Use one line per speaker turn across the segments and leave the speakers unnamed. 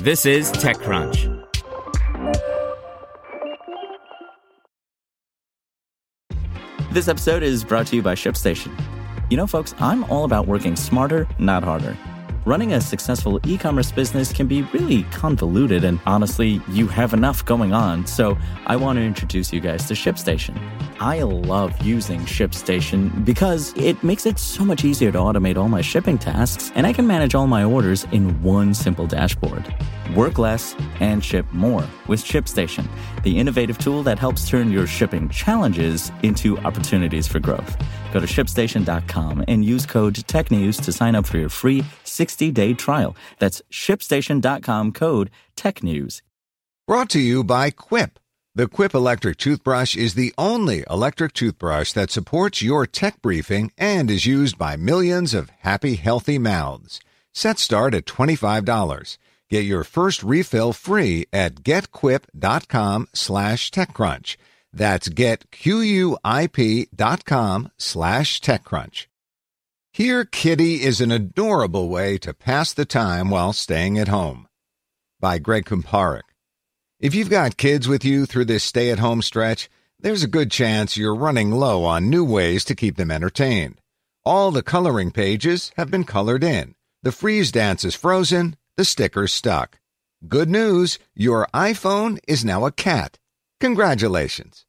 This is TechCrunch.
This episode is brought to you by ShipStation. You know, folks, I'm all about working smarter, not harder. Running a successful e commerce business can be really convoluted, and honestly, you have enough going on. So, I want to introduce you guys to ShipStation. I love using ShipStation because it makes it so much easier to automate all my shipping tasks, and I can manage all my orders in one simple dashboard. Work less and ship more with ShipStation, the innovative tool that helps turn your shipping challenges into opportunities for growth. Go to shipstation.com and use code TechNews to sign up for your free 60 day trial. That's shipstation.com code TechNews.
Brought to you by Quip. The Quip electric toothbrush is the only electric toothbrush that supports your tech briefing and is used by millions of happy, healthy mouths. Set start at $25. Get your first refill free at getquip.com slash techcrunch. That's getquip.com slash techcrunch. Here Kitty is an adorable way to pass the time while staying at home. By Greg Kumparak. If you've got kids with you through this stay-at-home stretch, there's a good chance you're running low on new ways to keep them entertained. All the coloring pages have been colored in. The freeze dance is frozen, the sticker's stuck. Good news, your iPhone is now a cat. Congratulations.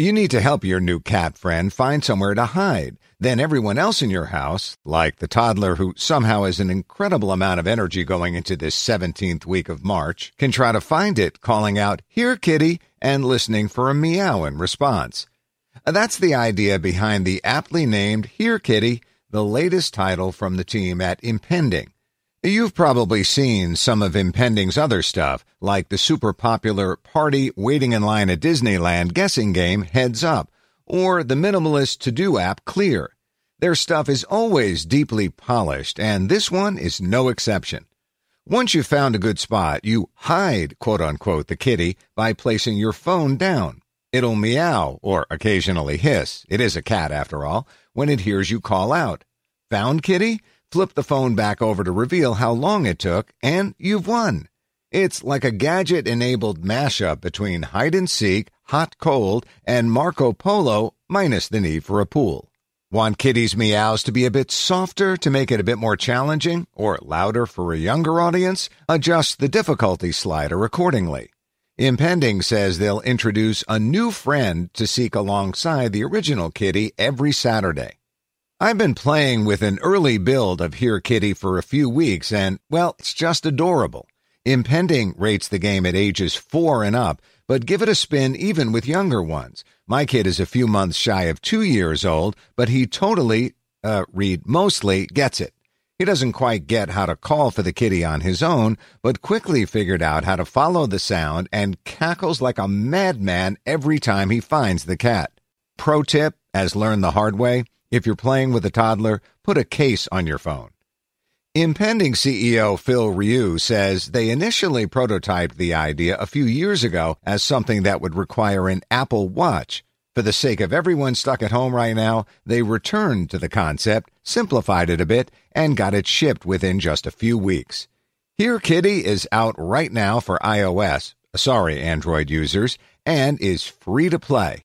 You need to help your new cat friend find somewhere to hide. Then everyone else in your house, like the toddler who somehow has an incredible amount of energy going into this 17th week of March, can try to find it, calling out, Here, kitty, and listening for a meow in response. That's the idea behind the aptly named Here, Kitty, the latest title from the team at Impending. You've probably seen some of Impending's other stuff, like the super popular party waiting in line at Disneyland guessing game Heads Up, or the minimalist to do app Clear. Their stuff is always deeply polished, and this one is no exception. Once you've found a good spot, you hide, quote unquote, the kitty by placing your phone down. It'll meow, or occasionally hiss, it is a cat after all, when it hears you call out. Found kitty? Flip the phone back over to reveal how long it took, and you've won. It's like a gadget enabled mashup between hide and seek, hot cold, and Marco Polo, minus the need for a pool. Want Kitty's meows to be a bit softer to make it a bit more challenging, or louder for a younger audience? Adjust the difficulty slider accordingly. Impending says they'll introduce a new friend to seek alongside the original Kitty every Saturday. I've been playing with an early build of Here Kitty for a few weeks, and, well, it's just adorable. Impending rates the game at ages four and up, but give it a spin even with younger ones. My kid is a few months shy of two years old, but he totally, uh, read mostly, gets it. He doesn't quite get how to call for the kitty on his own, but quickly figured out how to follow the sound and cackles like a madman every time he finds the cat. Pro tip, as learned the hard way, if you're playing with a toddler, put a case on your phone. Impending CEO Phil Ryu says they initially prototyped the idea a few years ago as something that would require an Apple Watch. For the sake of everyone stuck at home right now, they returned to the concept, simplified it a bit, and got it shipped within just a few weeks. Here Kitty is out right now for iOS, sorry Android users, and is free to play.